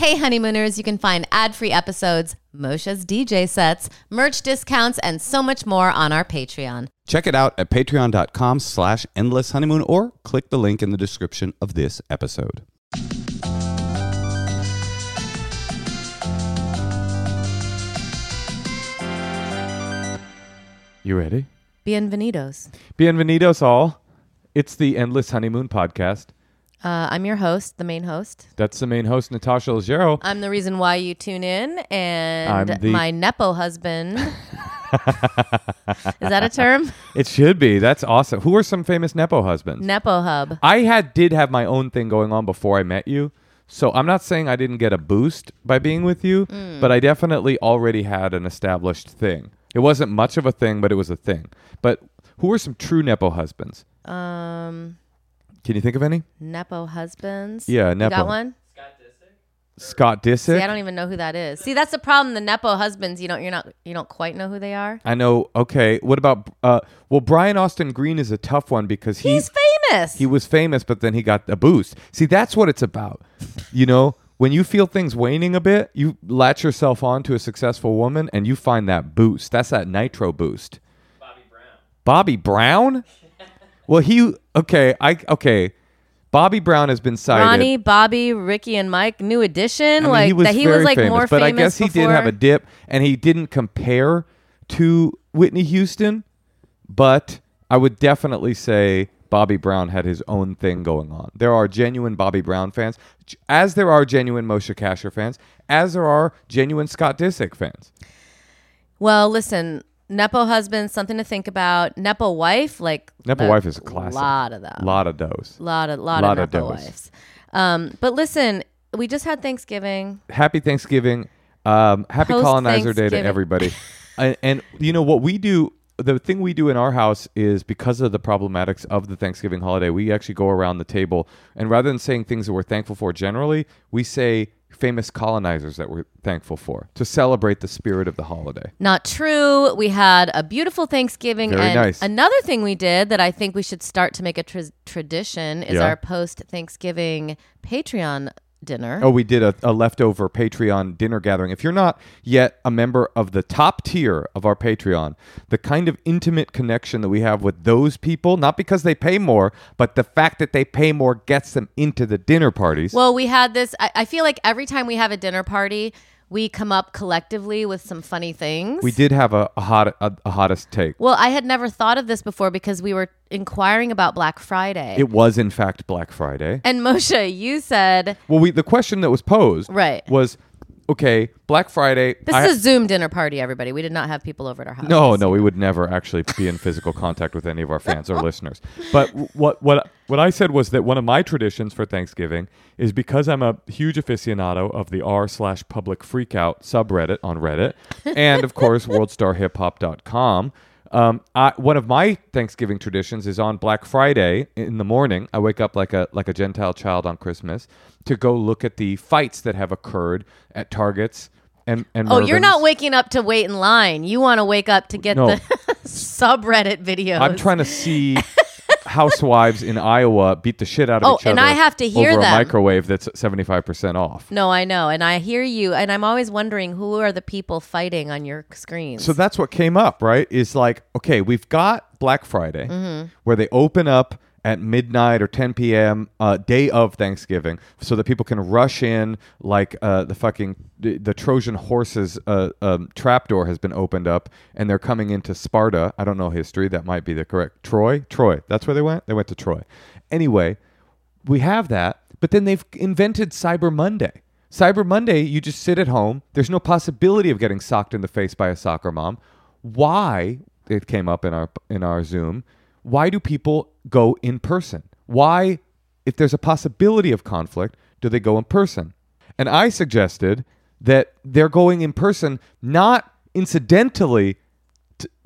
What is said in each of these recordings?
Hey, honeymooners, you can find ad free episodes, Moshe's DJ sets, merch discounts, and so much more on our Patreon. Check it out at patreon.com slash endless honeymoon or click the link in the description of this episode. You ready? Bienvenidos. Bienvenidos all. It's the Endless Honeymoon podcast. Uh, I'm your host, the main host. That's the main host, Natasha Leggero. I'm the reason why you tune in, and I'm the- my Nepo husband. Is that a term? It should be. That's awesome. Who are some famous Nepo husbands? Nepo hub. I had did have my own thing going on before I met you. So I'm not saying I didn't get a boost by being with you, Mm. but I definitely already had an established thing. It wasn't much of a thing, but it was a thing. But who are some true Nepo husbands? Um, Can you think of any? Nepo husbands. Yeah, You Nepo. got one? Scott Disick. Scott Disick. See, I don't even know who that is. See, that's the problem. The Nepo husbands, you don't, you're not, you don't quite know who they are. I know. Okay. What about? Uh, well, Brian Austin Green is a tough one because he He's famous. he was famous, but then he got a boost. See, that's what it's about. You know, when you feel things waning a bit, you latch yourself on to a successful woman, and you find that boost. That's that nitro boost. Bobby Brown. Bobby Brown. Well, he okay. I okay. Bobby Brown has been cited. Ronnie, Bobby, Ricky, and Mike, New Edition. I mean, like he was that, he was like famous, more but famous. I guess he did have a dip, and he didn't compare to Whitney Houston. But I would definitely say Bobby Brown had his own thing going on. There are genuine Bobby Brown fans, as there are genuine Moshe Kasher fans, as there are genuine Scott Disick fans. Well, listen, Nepo husband, something to think about. Nepo wife, like Nepo wife is a classic. Lot of them. Lot of those. lot of lot, Lot of of Nepo wives. Um, but listen, we just had Thanksgiving. happy Thanksgiving. Um, happy Post colonizer day to everybody. and, and you know what we do. The thing we do in our house is because of the problematics of the Thanksgiving holiday, we actually go around the table and rather than saying things that we're thankful for generally, we say famous colonizers that we're thankful for to celebrate the spirit of the holiday. Not true. We had a beautiful Thanksgiving. Very and nice. Another thing we did that I think we should start to make a tr- tradition is Yeah. our post Thanksgiving Patreon dinner. Oh, we did a, a leftover Patreon dinner gathering. If you're not yet a member of the top tier of our Patreon, the kind of intimate connection that we have with those people, not because they pay more, but the fact that they pay more gets them into the dinner parties. Well, we had this. I, I feel like every time we have a dinner party, we come up collectively with some funny things. we did have a, a hot a, a hottest take. Well, I had never thought of this before because we were inquiring about Black Friday. It was in fact Black Friday. and Moshe, you said Well, we the question that was posed Right. was okay, Black Friday. this I- is a Zoom dinner party. Everybody, we did not have people over at our house. No, no, we would never actually be in physical contact with any of our fans or listeners. But what what what I said was that one of my traditions for Thanksgiving is because I'm a huge aficionado of the r slash public freakout subreddit on Reddit, and of course worldstarhiphop.com. Um, I, one of my Thanksgiving traditions is on Black Friday in the morning. I wake up like a like a Gentile child on Christmas to go look at the fights that have occurred at Targets and and. Oh, you're not waking up to wait in line. You want to wake up to get No. the subreddit videos. I'm trying to see housewives in Iowa beat the shit out of Oh, each other. and I have to hear over them. a microwave that's 75% off. No, I know, and I hear you, and I'm always wondering who are the people fighting on your screens. So that's what came up, right? Is like, okay, we've got Black Friday Mm-hmm. where they open up at midnight or 10 p.m. Uh, day of Thanksgiving, so that people can rush in like uh, the fucking the, the Trojan horses uh, um, trapdoor has been opened up, and they're coming into Sparta. I don't know history. That might be the correct Troy. Troy. That's where they went. They went to Troy. Anyway, we have that, but then they've invented Cyber Monday. Cyber Monday, you just sit at home. There's no possibility of getting socked in the face by a soccer mom. Why? It came up in our in our Zoom. Why do people go in person? Why, if there's a possibility of conflict, do they go in person? And I suggested that they're going in person not incidentally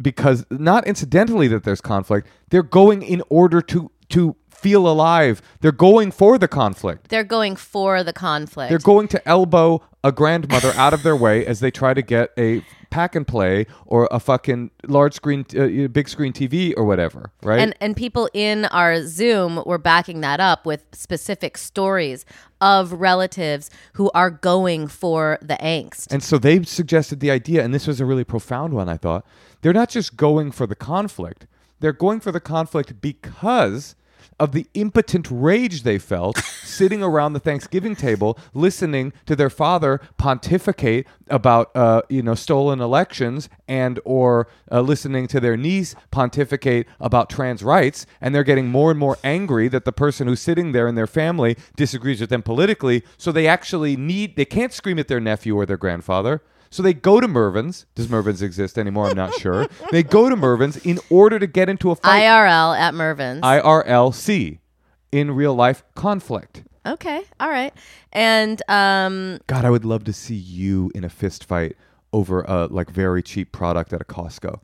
because not incidentally that there's conflict they're going in order to to feel alive. They're going for the conflict. They're going for the conflict. They're going to elbow a grandmother out of their way as they try to get a pack and play or a fucking large screen, uh, big screen TV or whatever, right? and and people in our Zoom were backing that up with specific stories of relatives who are going for the angst. And so they suggested the idea, and this was a really profound one, I thought. They're not just going for the conflict, they're going for the conflict because of the impotent rage they felt sitting around the Thanksgiving table listening to their father pontificate about uh, you know stolen elections and or uh, listening to their niece pontificate about trans rights and they're getting more and more angry that the person who's sitting there in their family disagrees with them politically so they actually need they can't scream at their nephew or their grandfather so they go to Mervyn's. Does Mervyn's exist anymore? I'm not sure. They go to Mervyn's in order to get into a fight. IRL at Mervyn's. IRLC, in real life conflict. okay, all right. And um, God, I would love to see you in a fist fight over a like very cheap product at a Costco.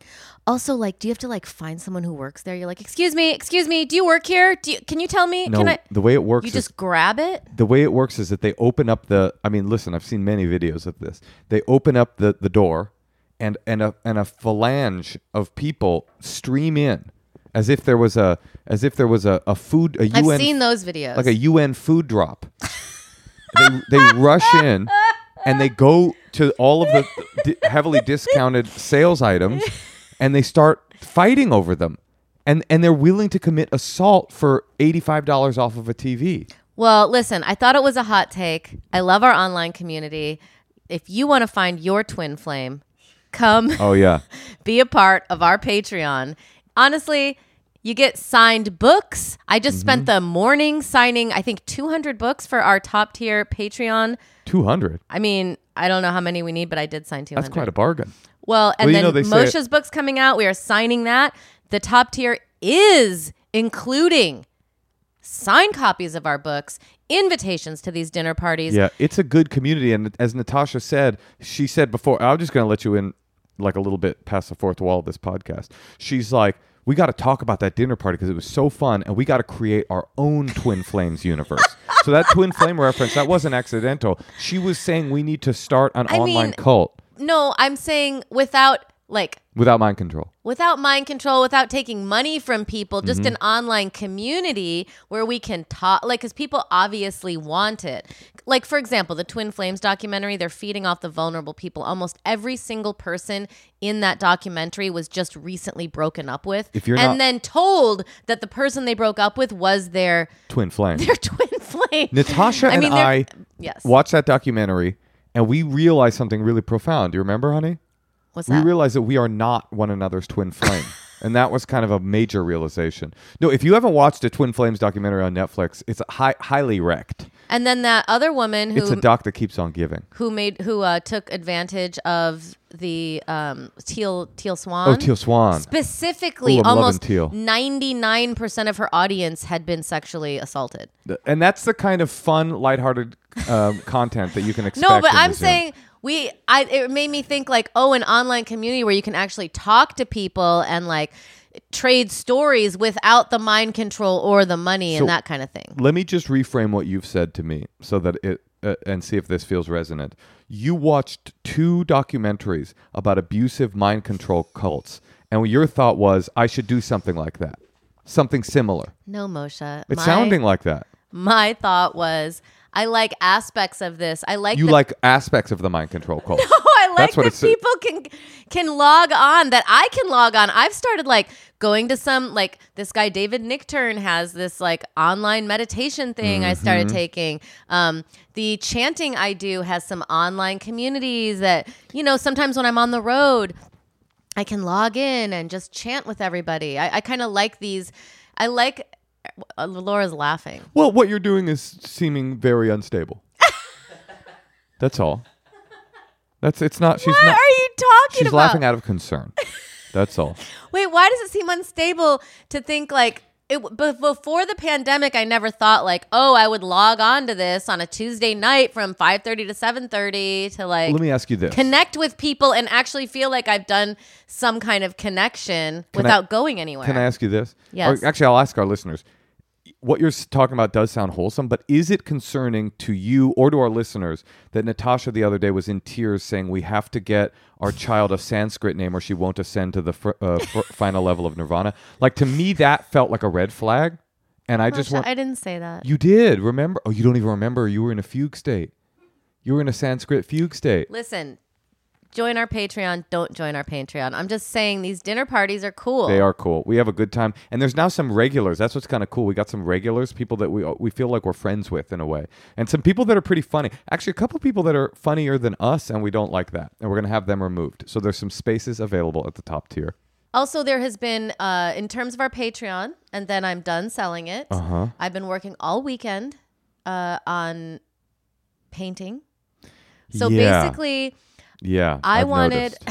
Also, like, do you have to like find someone who works there? You're like, excuse me, excuse me, do you work here? Do you, can you tell me? No, can I? the way it works You is just grab it. the way it works is that they open up the I mean, listen, I've seen many videos of this. They open up the, the door and and a and a phalange of people stream in as if there was a as if there was a, a food a I've UN seen those videos. like a UN food drop. they they rush in and they go to all of the di- heavily discounted sales items and they start fighting over them. And and they're willing to commit assault for $85 off of a TV. Well, listen, I thought it was a hot take. I love our online community. If you want to find your twin flame, come Oh yeah. be a part of our Patreon. Honestly, you get signed books. I just Mm-hmm. spent the morning signing, I think, 200 books for our top tier Patreon. 200. I mean, I don't know how many we need, but I did sign 200. That's quite a bargain. Well, and Well, then know, they say- Moshe's book's coming out. We are signing that. The top tier is including signed copies of our books, invitations to these dinner parties. Yeah, it's a good community. And as Natasha said, she said before, I'm just going to let you in like a little bit past the fourth wall of this podcast. She's like, we got to talk about that dinner party because it was so fun and we got to create our own Twin Flames universe. so that Twin Flame reference, that wasn't accidental. She was saying we need to start an I online mean- cult No, I'm saying without like without mind control. without mind control, without taking money from people, just Mm-hmm. an online community where we can talk, like, because people obviously want it. Like, for example, the Twin Flames documentary, they're feeding off the vulnerable people. Almost every single person in that documentary was just recently broken up with. If you're and not- then told that the person they broke up with was their Twin Flame. their twin flame. Natasha I and mean, I yes. watched that documentary and we realized something really profound. Do you remember, honey? What's that? we realized that we are not one another's twin flame. and that was kind of a major realization. No, if you haven't watched a Twin Flames documentary on Netflix, it's high, highly wrecked. And then that other woman It's a who doc that keeps on giving. who made who uh, took advantage of the um, teal teal swan. Oh, Teal Swan. Specifically, Ooh, almost ninety nine percent of her audience had been sexually assaulted. And that's the kind of fun, lighthearted um, content that you can expect. No, but I'm saying we. I it made me think like, oh, an online community where you can actually talk to people and like trade stories without the mind control or the money So- and that kind of thing. Let me just reframe what you've said to me so that it uh, and see if this feels resonant. You watched two documentaries about abusive mind control cults, and your thought was, I should do something like that, something similar. No, Moshe. It's my, sounding like that. My thought was, I like aspects of this. I like You the like aspects of the mind control cult. Oh, I like That's what that it's- people can can log on. That I can log on. I've started like going to some like this guy David Nichtern has this like online meditation thing I started Mm-hmm. taking. Um, the chanting I do has some online communities that you know sometimes when I'm on the road. I can log in and just chant with everybody. I, I kind of like these. I like. Uh, Laura's laughing. Well, what you're doing is seeming very unstable. That's all. That's it's not. She's What not. are you talking about? She's about? laughing out of concern. That's all. Wait, why does it seem unstable to think like it? But before the pandemic, I never thought like, oh, I would log on to this on a Tuesday night from five thirty to seven thirty to like Let me ask you this. connect with people and actually feel like I've done some kind of connection Can I- without going anywhere. Can I ask you this? Yes. Or actually, I'll ask our listeners. What you're talking about does sound wholesome, but is it concerning to you or to our listeners that Natasha the other day was in tears saying we have to get our child a Sanskrit name or she won't ascend to the fr- uh, fr- final level of nirvana? Like to me, that felt like a red flag, and I just Gosh, want I didn't say that. you did remember? Oh, you don't even remember? You were in a fugue state. You were in a Sanskrit fugue state. Listen, join our Patreon. Don't join our Patreon. I'm just saying these dinner parties are cool. They are cool. We have a good time, and there's now some regulars. That's what's kind of cool. We got some regulars, people that we we feel like we're friends with in a way, and some people that are pretty funny. Actually, a couple people that are funnier than us, and we don't like that, and we're gonna have them removed. So there's some spaces available at the top tier. Also, there has been, uh, in terms of our Patreon, and then I'm done selling it. Uh-huh. I've been working all weekend uh, on painting. So Yeah. basically, Yeah, I I've wanted.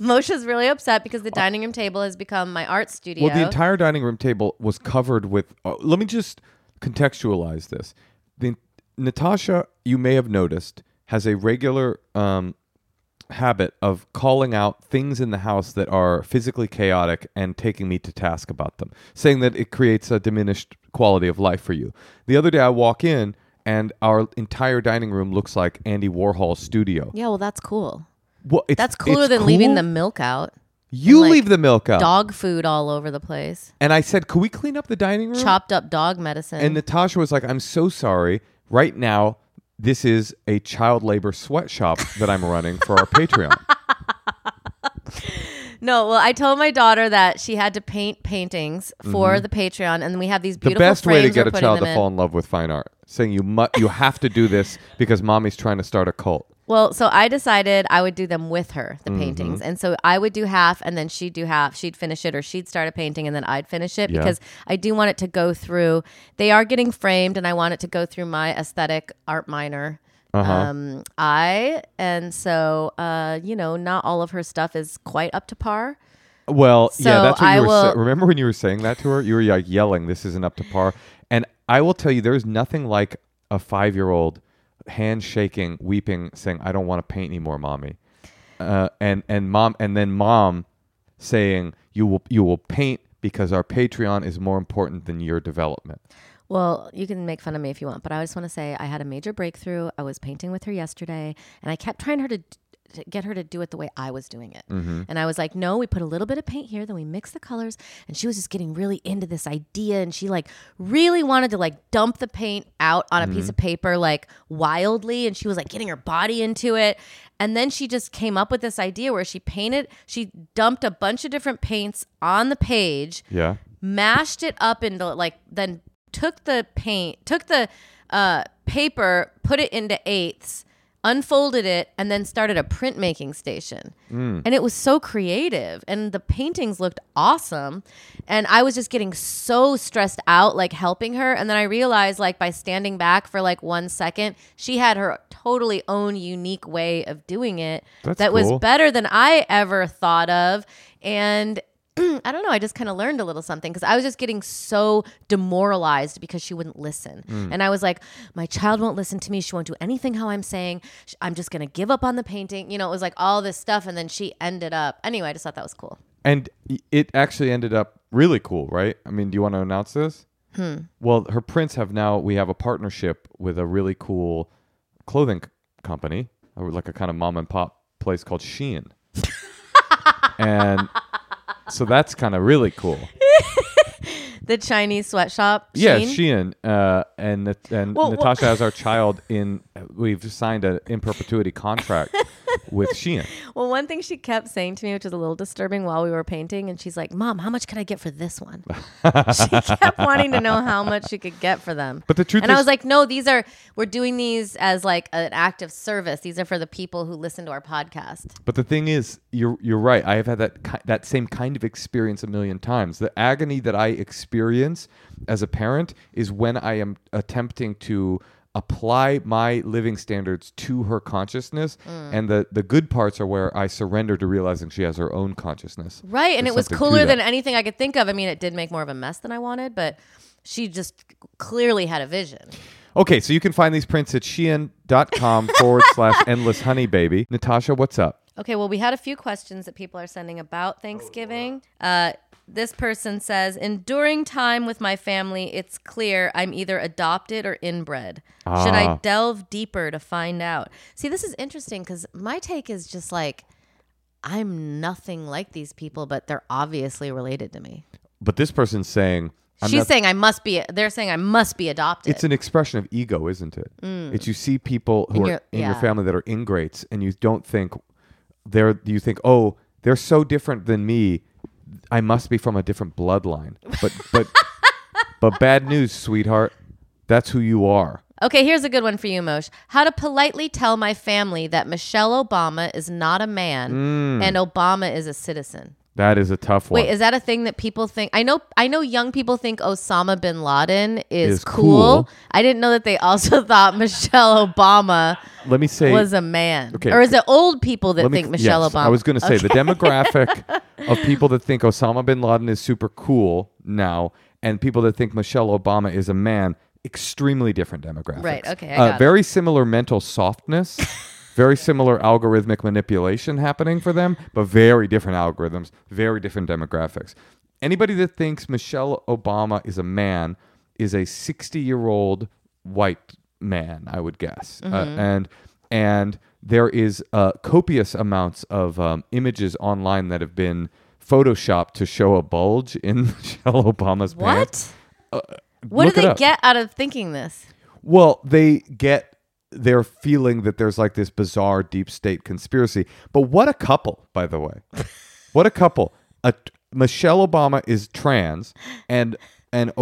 Moshe's really upset because the dining room table has become my art studio. Well, the entire dining room table was covered with. Uh, let me just contextualize this. The Natasha, you may have noticed, has a regular um, habit of calling out things in the house that are physically chaotic and taking me to task about them, saying that it creates a diminished quality of life for you. The other day, I walk in and our entire dining room looks like Andy Warhol's studio. yeah, well, that's cool. Well, it's, That's cooler it's than leaving the milk out. You like, leave the milk out. Dog food all over the place. And I said, "Can we clean up the dining room?" Chopped up dog medicine. And Natasha was like, I'm so sorry. Right now, this is a child labor sweatshop that I'm running for our Patreon. No, well, I told my daughter that she had to paint paintings for the Patreon, and we have these Mm-hmm. The beautiful best way to get we're a putting child them to in. fall in love with fine art, saying you mu- you have to do this because mommy's trying to start a cult. Well, so I decided I would do them with her, Mm-hmm. the paintings, and so I would do half, and then she'd do half. She'd finish it, or she'd start a painting, and then I'd finish it Yeah. because I do want it to go through. They are getting framed, and I want it to go through my aesthetic art minor. Uh-huh. Um, I and so uh, you know, not all of her stuff is quite up to par. Well, yeah, that's what I you were. will- sa- remember when you were saying that to her? You were like yelling, "This isn't up to par." And I will tell you, there is nothing like a five-year-old hand shaking, weeping, saying, "I don't want to paint anymore, mommy," uh, and and mom, and then mom saying, "You will you will paint because our Patreon is more important than your development." Well, you can make fun of me if you want, but I just want to say I had a major breakthrough. I was painting with her yesterday, and I kept trying her to, to get her to do it the way I was doing it. Mm-hmm. And I was like, "No, we put a little bit of paint here, then we mix the colors." And she was just getting really into this idea, and she like really wanted to like dump the paint out on a piece mm-hmm. of paper like wildly, and she was like getting her body into it. And then she just came up with this idea where she painted, she dumped a bunch of different paints on the page Yeah. mashed it up into like then took the paint took the uh, paper put it into eighths unfolded it and then started a printmaking station. And it was so creative and the paintings looked awesome. And i was just getting so stressed out like helping her. And then i realized like by standing back for like one second she had her totally own unique way of doing it That's that cool. was better than i ever thought of. And I don't know. I just kind of learned a little something because I was just getting so demoralized because she wouldn't listen. Mm. And I was like, my child won't listen to me. She won't do anything how I'm saying. I'm just going to give up on the painting. You know, it was like all this stuff. And then she ended up, anyway, I just thought that was cool. And it actually ended up really cool, right? I mean, do you want to announce this? Hmm. Well, her prints have now, we have a partnership with a really cool clothing c- company, or like a kind of mom and pop place called Shein. and so that's kind of really cool. The Chinese sweatshop. Yeah, Shein? Uh, and Nat- and Well, well- Natasha has our child in, we've signed an in perpetuity contract with Shein. Well, one thing she kept saying to me, which was a little disturbing while we were painting, and she's like, Mom, how much could I get for this one? she kept wanting to know how much she could get for them. But the truth and I was like, no, these are, we're doing these as like an act of service. These are for the people who listen to our podcast. But the thing is, you're you're right. I have had that ki- that same kind of experience a million times. The agony that I experience as a parent is when I am attempting to apply my living standards to her consciousness, Mm. and the the good parts are where I surrender to realizing she has her own consciousness. Right. And There's it was cooler than anything I could think of. I mean, it did make more of a mess than I wanted, but she just clearly had a vision. Okay, so you can find these prints at shein.com forward slash endless honey baby. Natasha, what's up? Okay, well, we had a few questions that people are sending about Thanksgiving. Uh, this person says, enduring time with my family, it's clear I'm either adopted or inbred. Should I Ah. delve deeper to find out? See, this is interesting because my take is just like, I'm nothing like these people, but they're obviously related to me. But this person's saying, I'm She's not- saying I must be. They're saying I must be adopted. it's an expression of ego, isn't it? It's you see people who In are your- in your family that are ingrates, and you don't think they're. You think, oh, they're so different than me. I must be from a different bloodline. But but but bad news, sweetheart. That's who you are. Okay, here's a good one for you, Mosh. How to politely tell my family that Michelle Obama is not a man Mm. and Obama is a citizen. That is a tough one. Wait, is that a thing that people think? I know I know young people think Osama bin Laden is, Is cool. cool. I didn't know that they also thought Michelle Obama Let me say was a man. Okay. Or is it old people that Let me- think Michelle yes, Obama? I was going to say the demographic of people that think Osama bin Laden is super cool now, and people that think Michelle Obama is a man, extremely different demographics. Right, okay, I uh, got it. very similar mental softness. Very similar algorithmic manipulation happening for them, but very different algorithms, very different demographics. Anybody that thinks Michelle Obama is a man is a 60 year old white man, I would guess. Uh, Mm-hmm. and and there is uh, copious amounts of um, images online that have been photoshopped to show a bulge in Michelle Obama's pants. what? what do they get out of thinking this? Well, they get their feeling that there's like this bizarre deep state conspiracy. But what a couple, by the way. what a couple. A, Michelle Obama is trans and and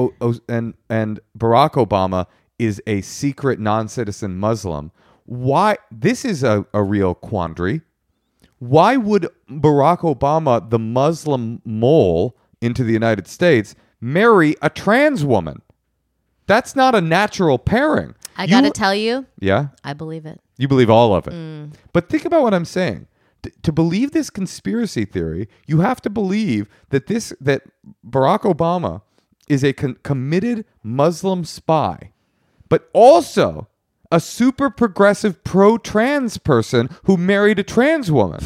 and and Barack Obama is a secret non-citizen Muslim. Why this is a, a real quandary. Why would Barack Obama, the Muslim mole into the United States, marry a trans woman? That's not a natural pairing. I You- got to tell you, Yeah, I believe it. you believe all of it. Mm. But think about what I'm saying. T- to believe this conspiracy theory, you have to believe that this that Barack Obama is a con- committed Muslim spy, but also a super progressive pro-trans person who married a trans woman.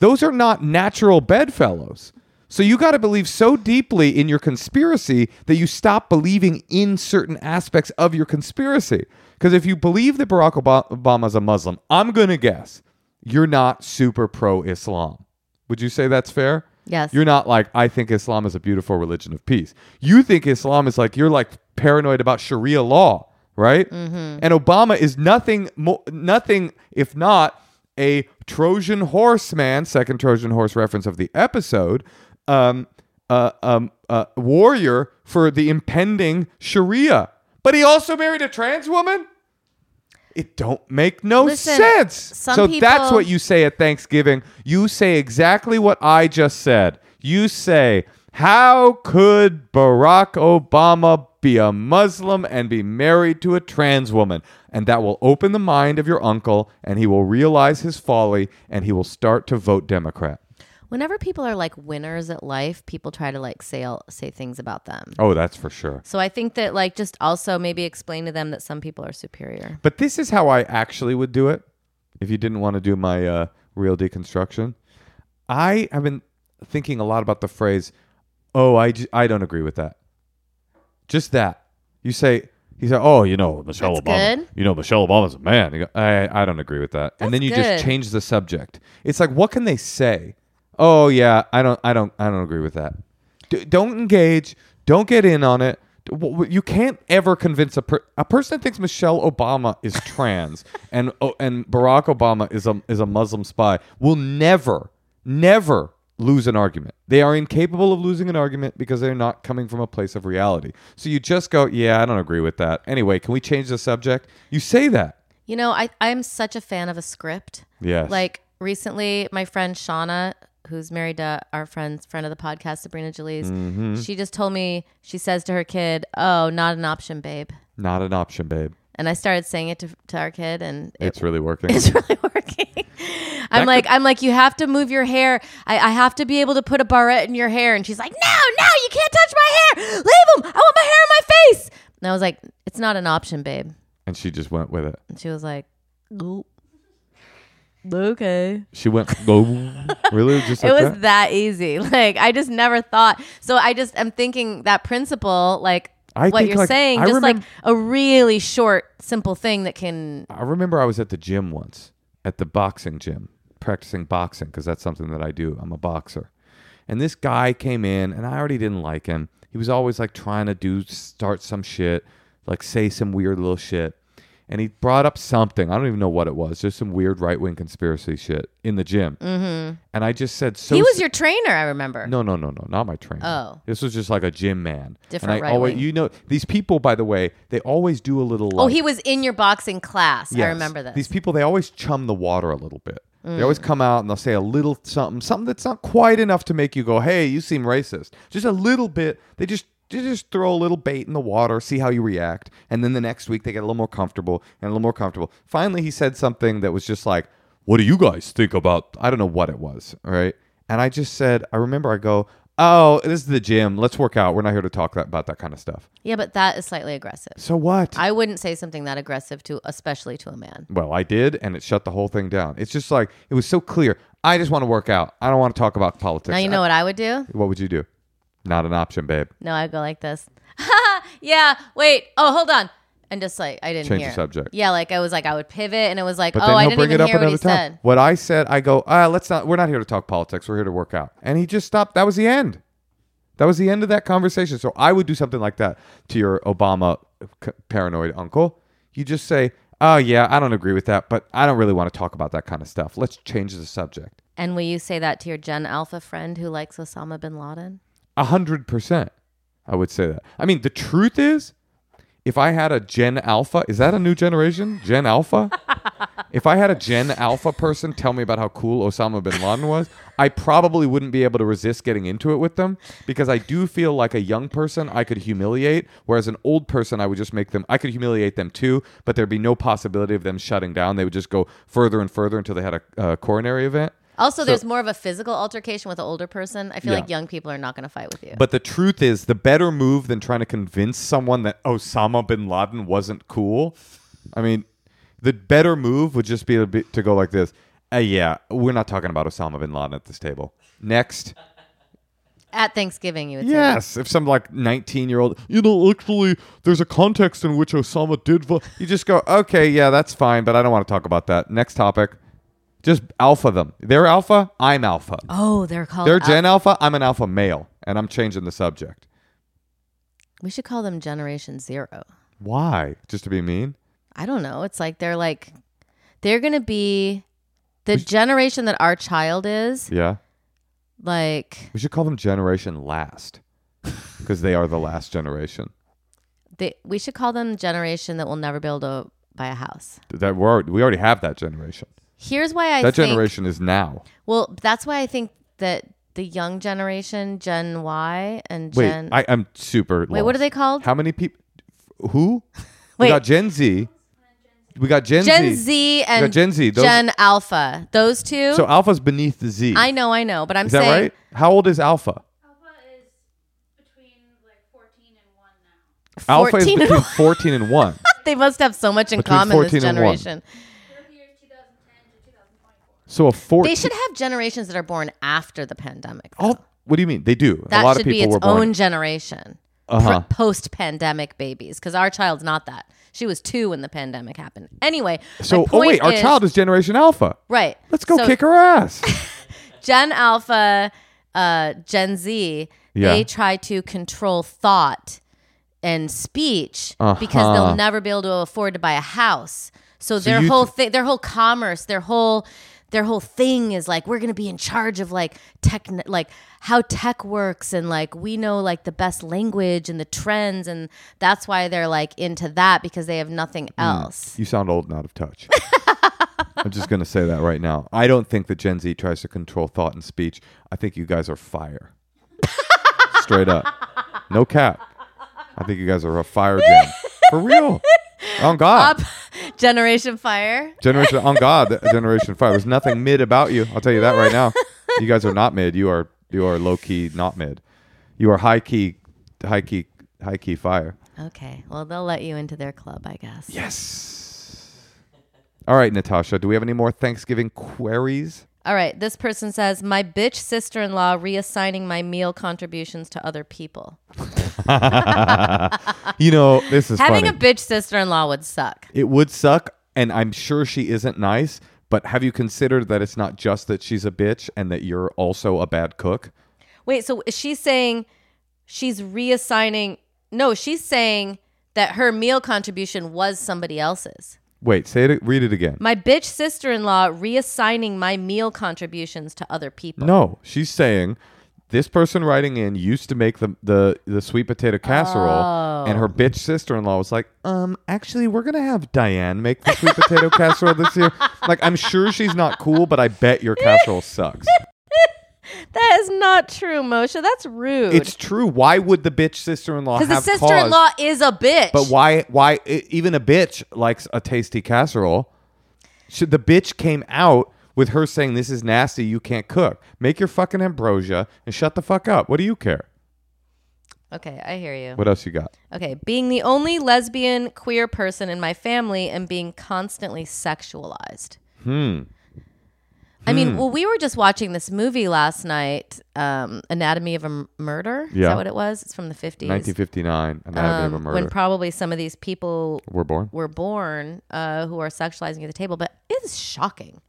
Those are not natural bedfellows. So you got to believe so deeply in your conspiracy that you stop believing in certain aspects of your conspiracy. Because if you believe that Barack Obama is a Muslim, I'm going to guess you're not super pro Islam. Would you say that's fair? Yes. You're not like, I think Islam is a beautiful religion of peace. You think Islam is like, you're like paranoid about Sharia law, right? Mm-hmm. And Obama is nothing, mo- nothing if not a Trojan horse man, second Trojan horse reference of the episode, um, uh, um, uh, warrior for the impending Sharia. But he also married a trans woman? It don't make no Listen, sense. so that's what you say at Thanksgiving. You say exactly what I just said. You say, How could Barack Obama be a Muslim and be married to a trans woman? And that will open the mind of your uncle, and he will realize his folly, and he will start to vote Democrat. Whenever people are like winners at life, people try to like say say things about them. Oh, that's for sure. So I think that like just also maybe explain to them that some people are superior. But this is how I actually would do it if you didn't want to do my uh, real deconstruction. I have been thinking a lot about the phrase, oh, I, j- I don't agree with that. Just that. You say, he said, oh, you know, Michelle That's Obama. good. You know, Michelle Obama's a man. Go, I, I don't agree with that. and then you good. just change the subject. It's like, what can they say? Oh, yeah, I don't, I don't, I don't agree with that. D- don't engage. Don't get in on it. D- w- w- You can't ever convince a per- a person that thinks Michelle Obama is trans and oh, and Barack Obama is a is a Muslim spy will never never lose an argument. They are incapable of losing an argument because they're not coming from a place of reality. So you just go, yeah, I don't agree with that. Anyway, can we change the subject? You say that. You know, I I'm such a fan of a script. Yes. Like recently, my friend Shauna, who's married to our friend friend of the podcast, Sabrina Jalees, Mm-hmm. she just told me she says to her kid, "Oh, not an option, babe." Not an option, babe. And I started saying it to, to our kid, and it, It's really working. it's really working. I'm like, I'm like, you have to move your hair. I, I have to be able to put a barrette in your hair. And she's like, no, no, you can't touch my hair. Leave them. I want my hair in my face. And I was like, it's not an option, babe. and she just went with it. And she was like, "Oop." Okay. She went, really? Just it was that? that? easy. Like I just never thought. So I just am thinking that principle, like I what you're like, saying, I just like a really short, simple thing that can. I remember I was at the gym once, at the boxing gym, practicing boxing because that's something that I do. I'm a boxer. And this guy came in, and I already didn't like him. He was always like trying to do, start some shit, like say some weird little shit. And he brought up something. I don't even know what it was. Just some weird right wing conspiracy shit in the gym. Mm-hmm. And I just said, so. he was your trainer, I remember. No, no, no, no, not my trainer. Oh. This was just like a gym man. Different and I always, right-wing. you know, these people, by the way, they always do a little. Oh, he was in your boxing class. I remember this. These people, they always chum the water a little bit. They always come out and they'll say a little something, something that's not quite enough to make you go, "Hey, you seem racist." Just a little bit. They just they just throw a little bait in the water, see how you react, and then the next week they get a little more comfortable and a little more comfortable. Finally, he said something that was just like, "What do you guys think about?" I don't know what it was, all right? And I just said, I remember I go, "Oh, this is the gym. Let's work out. We're not here to talk that, about that kind of stuff." yeah, but that is slightly aggressive. So what? I wouldn't say something that aggressive to, especially to a man. Well, I did, and it shut the whole thing down. It's just like it was so clear. I just want to work out. I don't want to talk about politics. Now you know what I would do? what would you do? Not an option, babe. No, I'd go like this. yeah. Wait. Oh, hold on. And just like I didn't Change the subject. Yeah, like I was like I would pivot, and it was like, But oh, then I he'll didn't bring even it up hear what another he time. said. What I said, I go, ah, let's not. We're not here to talk politics. We're here to work out. And he just stopped. That was the end. That was the end of that conversation. So I would do something like that to your Obama c- paranoid uncle. You just say, oh yeah, I don't agree with that, but I don't really want to talk about that kind of stuff. Let's change the subject. And will you say that to your Gen Alpha friend who likes Osama bin Laden? A hundred percent. I would say that. I mean, the truth is, if I had a Gen Alpha, is that a new generation? Gen Alpha? if I had a Gen Alpha person tell me about how cool Osama bin Laden was, I probably wouldn't be able to resist getting into it with them because I do feel like a young person I could humiliate, whereas an old person I would just make them, I could humiliate them too, but there'd be no possibility of them shutting down. They would just go further and further until they had a uh, coronary event. Also, So- there's more of a physical altercation with an older person. I feel Yeah. like young people are not going to fight with you. But the truth is, the better move than trying to convince someone that Osama bin Laden wasn't cool. I mean, the better move would just be to, be, to go like this. Uh, yeah, we're not talking about Osama bin Laden at this table. Next. At Thanksgiving, you would say. Yes, if some like 19 year old, you know, actually, there's a context in which Osama did. Vo-. You just go, okay, yeah, that's fine, but I don't want to talk about that. Next topic. Just alpha them. They're alpha. I'm alpha. Oh, they're called. They're Gen Alpha. I'm an alpha male, and I'm changing the subject. we should call them Generation Zero. Why? Just to be mean? I don't know. It's like they're like they're going to be the generation that our child is. Yeah. Like We should call them Generation Last because they are the last generation. they, we should call them generation that will never be able to buy a house. That we're we already have that generation. Here's why I that think, generation is now. Well, that's why I think that the young generation, Gen Y and Wait, Gen. I, am super. Wait, lost. what are they called? How many people? Who? Wait. We got Gen Z. We got Gen, Gen Z. Z and Gen Z. Those, Gen Alpha. Those two. So Alpha's beneath the Z. I know, I know, but I'm is saying. right? How old is Alpha? Alpha is between like 14 and 1 now. Alpha is between 14 and 1. they must have so much in between common, this generation. And 1. So a 14. They should have generations that are born after the pandemic. All, what do you mean? They do. that a lot should of be its born. own generation. Uh-huh. Post-pandemic babies, because our child's not that. She was two when the pandemic happened. Anyway, so, oh wait, our is- child is Generation Alpha. right. Let's go So kick her ass. Gen Alpha, uh, Gen Z, Yeah. they try to control thought and speech because Uh-huh. they'll never be able to afford to buy a house. So, their whole th- thing, their whole commerce, their whole their whole thing is like we're going to be in charge of like tech like how tech works and like we know like the best language and the trends and that's why they're like into that because they have nothing Hmm. else. You sound old and out of touch. I'm just going to say that right now. I don't think that Gen Z tries to control thought and speech. I think you guys are fire. Straight up. No cap. I think you guys are a fire gem. For real. On God. Up Generation Fire. Generation on God, Generation Fire. There's nothing mid about you. I'll tell you that right now. You guys are not mid. You are you are low key not mid. You are high key high key high key fire. Okay. Well, they'll let you into their club, I guess. Yes. All right, Natasha. Do we have any more Thanksgiving queries? All right. This person says, My bitch sister in law reassigning my meal contributions to other people. You know, this is Having funny. a bitch sister in law would suck. it would suck, and I'm sure she isn't nice. But have you considered that it's not just that she's a bitch and that you're also a bad cook? Wait, so she's saying she's reassigning? No, she's saying that her meal contribution was somebody else's. Wait, say it. Read it again. My bitch sister in law reassigning my meal contributions to other people. No, she's saying this person writing in used to make the the, the sweet potato casserole, and her bitch sister in law was like, um, actually, we're gonna have Diane make the sweet potato casserole this year. Like, I'm sure she's not cool, but I bet your casserole sucks. That is not true, Moshe. That's rude. It's true. Why would the bitch sister in law have because the sister in law is a bitch. But why? Why e- even a bitch likes a tasty casserole? Should the bitch came out with her saying this is nasty, you can't cook. Make your fucking ambrosia and shut the fuck up. What do you care? Okay, I hear you. What else you got? Okay, being the only lesbian queer person in my family and being constantly sexualized. Hmm. I mean, well, we were just watching this movie last night, um, Anatomy of a M- Murder. Is Yeah. that what it was? It's from the 50s. 1959, Anatomy of a Um, Murder. when probably some of these people We're born. were born uh, who are sexualizing at the table. But it is shocking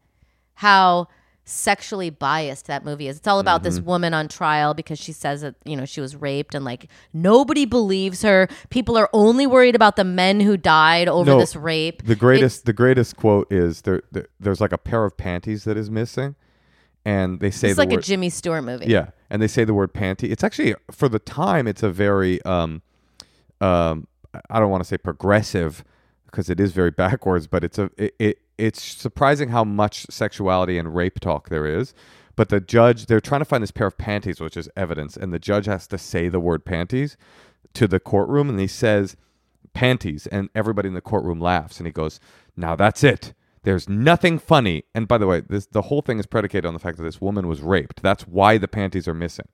how sexually biased that movie is. It's all about this Mm-hmm. woman on trial because she says that, you know, she was raped and like nobody believes her. People are only worried about the men who died over No, this rape. The greatest, the greatest quote is there, there. There's like a pair of panties that is missing, and they say It's the like a. Jimmy Stewart movie. Yeah, and they say the word panty. It's actually for the time. It's a very um, um, I don't want to say progressive because it is very backwards, but it's a it, it it's surprising how much sexuality and rape talk there is. But the judge, they're trying to find this pair of panties, which is evidence, and the judge has to say the word panties to the courtroom, and he says panties, and everybody in the courtroom laughs, and he goes, "Now that's it." There's nothing funny. And by the way, this the whole thing is predicated on the fact that this woman was raped. That's why the panties are missing.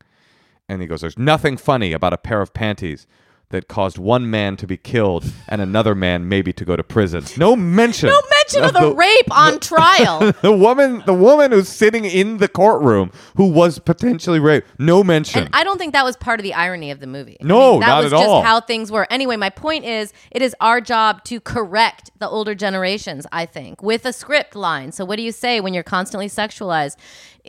And he goes, There's nothing funny about a pair of panties that caused one man to be killed and another man maybe to go to prison. No mention. No mention of the, rape on trial. The woman the woman who's sitting in the courtroom who was potentially raped. No mention. And I don't think that was part of the irony of the movie. I No, mean, that not was at just all. how things were. Anyway, my point is, it is our job to correct the older generations. I think with a script line. So, what do you say when you're constantly sexualized?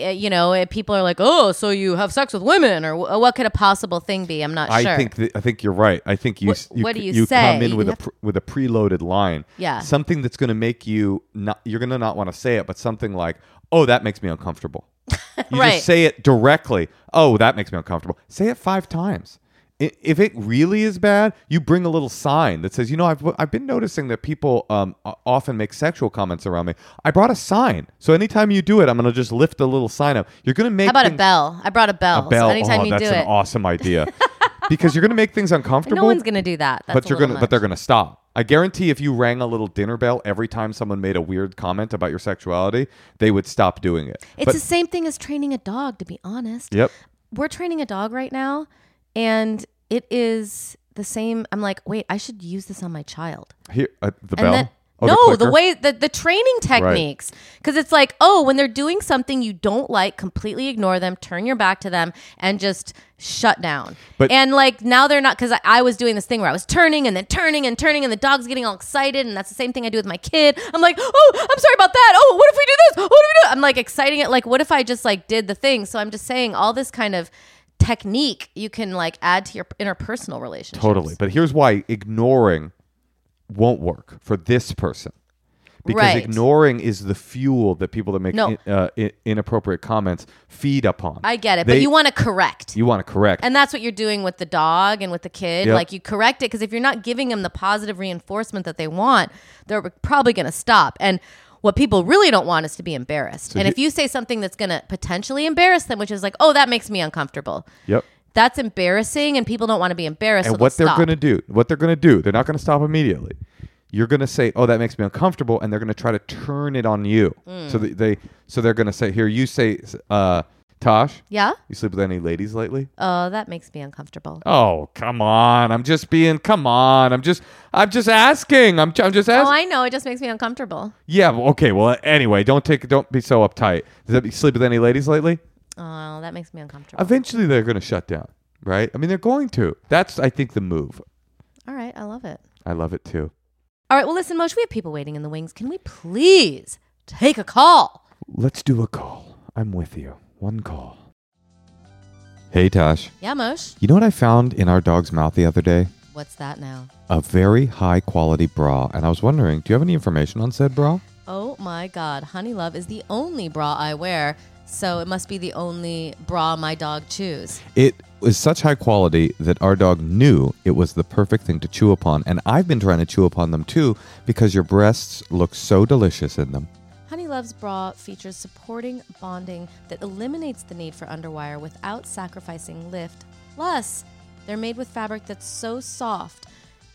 Uh, you know, uh, people are like, "Oh, so you have sex with women?" Or what could a possible thing be? I'm not I sure. think th- I think you're right. I think you What- you, what do you you say? come in You with a pr- with a preloaded line. Yeah. Something that's going to make you not you're going to not want to say it, but something like, "Oh, that makes me uncomfortable." You Right. just say it directly. "Oh, that makes me uncomfortable." Say it 5 times. I- If it really is bad, you bring a little sign that says, "You know, I've I've been noticing that people um o- often make sexual comments around me. I brought a sign, so anytime you do it, I'm gonna just lift the little sign up. You're gonna make How about a things- bell? I brought a bell. a bell. So anytime oh, you that's do an it, awesome idea. because you're gonna make things uncomfortable. no one's gonna do that. That's but a you're little gonna, but they're gonna stop. I guarantee if you rang a little dinner bell every time someone made a weird comment about your sexuality, they would stop doing it. It's but the same thing as training a dog. To be honest. yep, we're training a dog right now and it is the same i'm like wait i should use this on my child here uh, the and bell. Oh, no the, clicker? way the, the training techniques. Because it's like oh when they're doing something you don't like completely ignore them turn your back to them and just shut down. But- and like now they're not because I, I was doing this thing where i was turning and then turning and turning and the dog's getting all excited and that's the same thing i do with my kid. I'm like oh i'm sorry about that. Oh what if we do this? Oh, what if we do i'm like exciting it. Like what if i just like did the thing? So i'm just saying all this kind of technique you can like add to your interpersonal relationships. Totally. But here's why ignoring won't work for this person. Because Right. ignoring is the fuel that people that make No. in- uh, inappropriate comments feed upon. i get it but you want to correct you want to correct. And that's what you're doing with the dog and with the kid. Yep. Like you correct it because if you're not giving them the positive reinforcement that they want, they're probably going to stop. And what people really don't want is to be embarrassed. and he- if you say something that's going to potentially embarrass them, which is like, "Oh, that makes me uncomfortable." yep. That's embarrassing, and people don't want to be embarrassed. and so what they're stop. to do, what they're going to do, they're not going to stop immediately. You're going to say, "Oh, that makes me uncomfortable," and they're going to try to turn it on you. So Mm. they, they so they're going to say, "Here, you say, uh, Tosh, Yeah? you sleep with any ladies lately? Oh, that makes me uncomfortable. Oh, come on. I'm just being come on. I'm just I'm just asking. I'm I'm just asking. Oh. I know. It just makes me uncomfortable. yeah, okay. Well, anyway, don't take don't be so uptight. Does that you sleep with any ladies lately? Oh, that makes me uncomfortable. Eventually they're going to shut down, right? I mean, they're going to. That's I think the move. All right. I love it. I love it too. All right. Well, listen, Moshe, we have people waiting in the wings. Can we please take a call? Let's do a call. I'm with you. One call. Hey, Tosh. Yeah, Mosh. You know what I found in our dog's mouth the other day? What's that now? A very high quality bra. And I was wondering, do you have any information on said bra? Oh my God. Honeylove is the only bra I wear. So it must be the only bra my dog chews. It was such high quality that our dog knew it was the perfect thing to chew upon. And I've been trying to chew upon them too because your breasts look so delicious in them. Honeylove's bra features supporting bonding that eliminates the need for underwire without sacrificing lift. Plus, they're made with fabric that's so soft.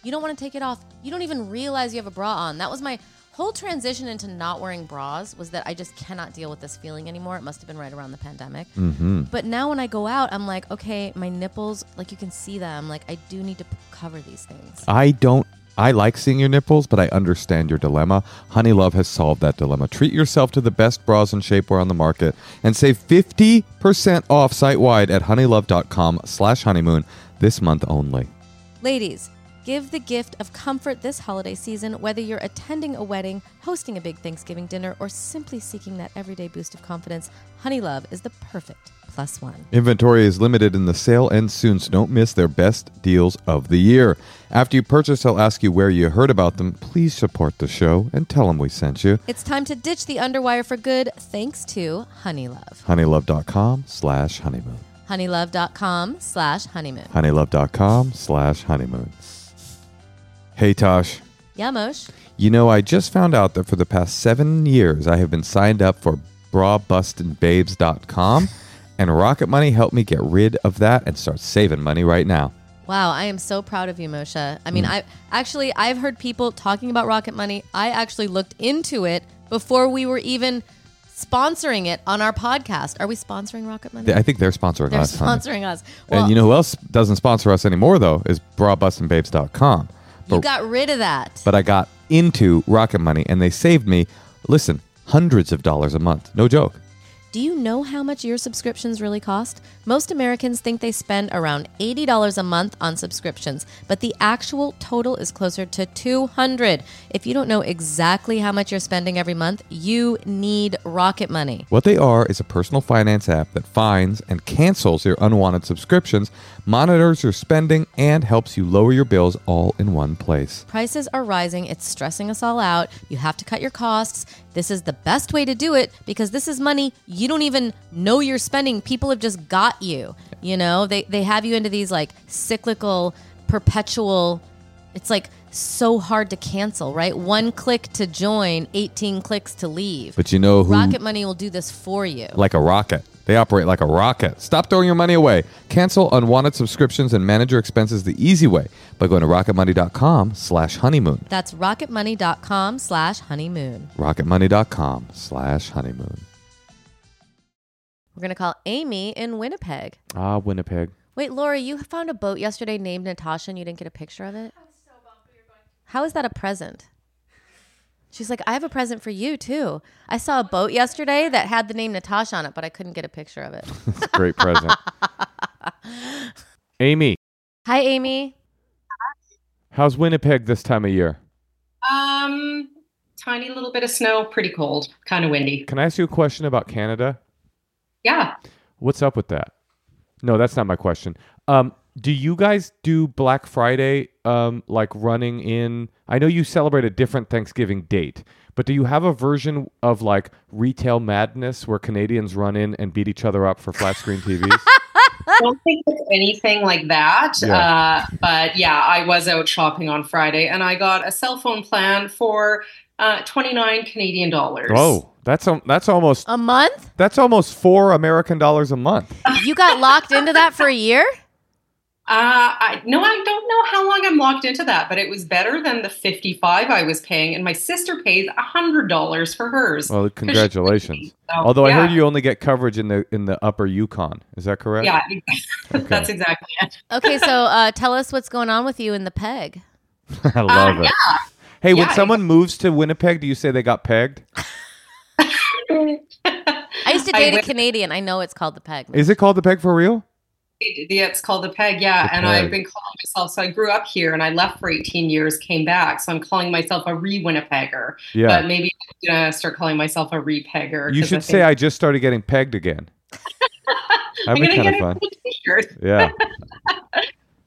You don't want to take it off. You don't even realize you have a bra on. That was my whole transition into not wearing bras was that I just cannot deal with this feeling anymore. It must have been right around the pandemic. Mm-hmm. But now when I go out, I'm like, okay, my nipples, like you can see them. Like I do need to p- cover these things. I don't. I like seeing your nipples, but I understand your dilemma. Honeylove has solved that dilemma. Treat yourself to the best bras and shapewear on the market and save 50% off site wide at honeylove.com slash honeymoon this month only. Ladies, give the gift of comfort this holiday season, whether you're attending a wedding, hosting a big Thanksgiving dinner, or simply seeking that everyday boost of confidence. Honeylove is the perfect plus one. Inventory is limited and the sale ends soon, so don't miss their best deals of the year. After you purchase, they'll ask you where you heard about them. Please support the show and tell them we sent you. It's time to ditch the underwire for good thanks to Honeylove. Honeylove.com slash honeymoon. Honeylove.com slash honeymoon. Honeylove.com slash honeymoon. Hey, Tosh. Yeah, Mosh. You know, I just found out that for the past seven years, I have been signed up for brawbustinbabes.com, and Rocket Money helped me get rid of that and start saving money right now. Wow, I am so proud of you, Moshe. I mean, mm. I actually I've heard people talking about Rocket Money. I actually looked into it before we were even sponsoring it on our podcast. Are we sponsoring Rocket Money? I think they're sponsoring They're us. honey. sponsoring us. and you know who else doesn't sponsor us anymore, though, is brawbustinbabes.com. you got rid of that. but I got into Rocket Money, and they saved me, listen, hundreds of dollars a month. No joke. Do you know how much your subscriptions really cost? Most Americans think they spend around $80 a month on subscriptions, but the actual total is closer to 200. If you don't know exactly how much you're spending every month, you need Rocket Money. What they are is a personal finance app that finds and cancels your unwanted subscriptions, monitors your spending, and helps you lower your bills all in one place. Prices are rising. It's stressing us all out. You have to cut your costs. This is the best way to do it because this is money you don't even know you're spending. People have just got you. You know, they, they have you into these like cyclical, perpetual, it's like so hard to cancel, right? One click to join, 18 clicks to leave. But you know who? Rocket Money will do this for you. like a rocket. They operate like a rocket. Stop throwing your money away. Cancel unwanted subscriptions and manage your expenses the easy way by going to rocketmoney.com slash honeymoon. That's rocketmoney.com slash honeymoon. rocketmoney.com slash honeymoon. We're going to call Amy in Winnipeg. Ah, Winnipeg. Wait, Laura, you found a boat yesterday named Natasha and you didn't get a picture of it? How is that a present? She's like, I have a present for you too. I saw a boat yesterday that had the name Natasha on it, but I couldn't get a picture of it. It's a great present. Amy, Hi, Amy. how's Winnipeg this time of year? Um, tiny little bit of snow, pretty cold, kind of windy. Can I ask you a question about Canada? Yeah. What's up with that? No, that's not my question. Um, do you guys do Black Friday um, like running in? I know you celebrate a different Thanksgiving date, but do you have a version of like retail madness where Canadians run in and beat each other up for flat screen TVs? I don't think it's anything like that. Yeah. Uh, but yeah, I was out shopping on Friday and I got a cell phone plan for uh, 29 Canadian dollars. oh, that's um, that's almost A month? that's almost four American dollars a month. You got locked into that for a year? Uh, I no, I don't know how long I'm locked into that, but it was better than the 55 I was paying, and my sister pays hundred dollars for hers. Well, 'cause she- congratulations. So, Although I heard you only get coverage in the in the upper Yukon. Is that correct? Yeah, that's exactly it. Okay, so uh, tell us what's going on with you in the peg. I love Uh, it. Hey, when Yeah, someone moves to Winnipeg, do you say they got pegged? I used to date a Canadian. I know it's called the peg. Is it called the peg for real? Yeah, it's called the peg. Yeah, The and peg. I've been calling myself. So I grew up here, and I left for 18 years, came back. So I'm calling myself a re-Winnipegger. Yeah. But maybe I'm gonna start calling myself a re-pegger. You should I say I just started getting pegged again. I'm That'd be gonna kind get of a fun. Yeah.